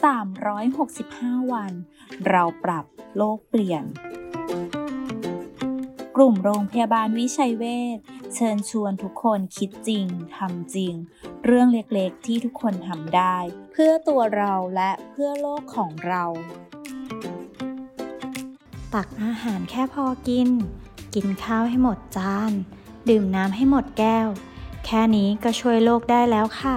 365 วัน เราปรับโลกเปลี่ยน กลุ่มโรงพยาบาลวิชัยเวชเชิญชวนทุกคนคิดจริงทำจริง เรื่องเล็กๆที่ทุกคนทำได้ เพื่อตัวเราและเพื่อโลกของเรา ตักอาหารแค่พอกิน กินข้าวให้หมดจาน ดื่มน้ำให้หมดแก้ว แค่นี้ก็ช่วยโลกได้แล้วค่ะ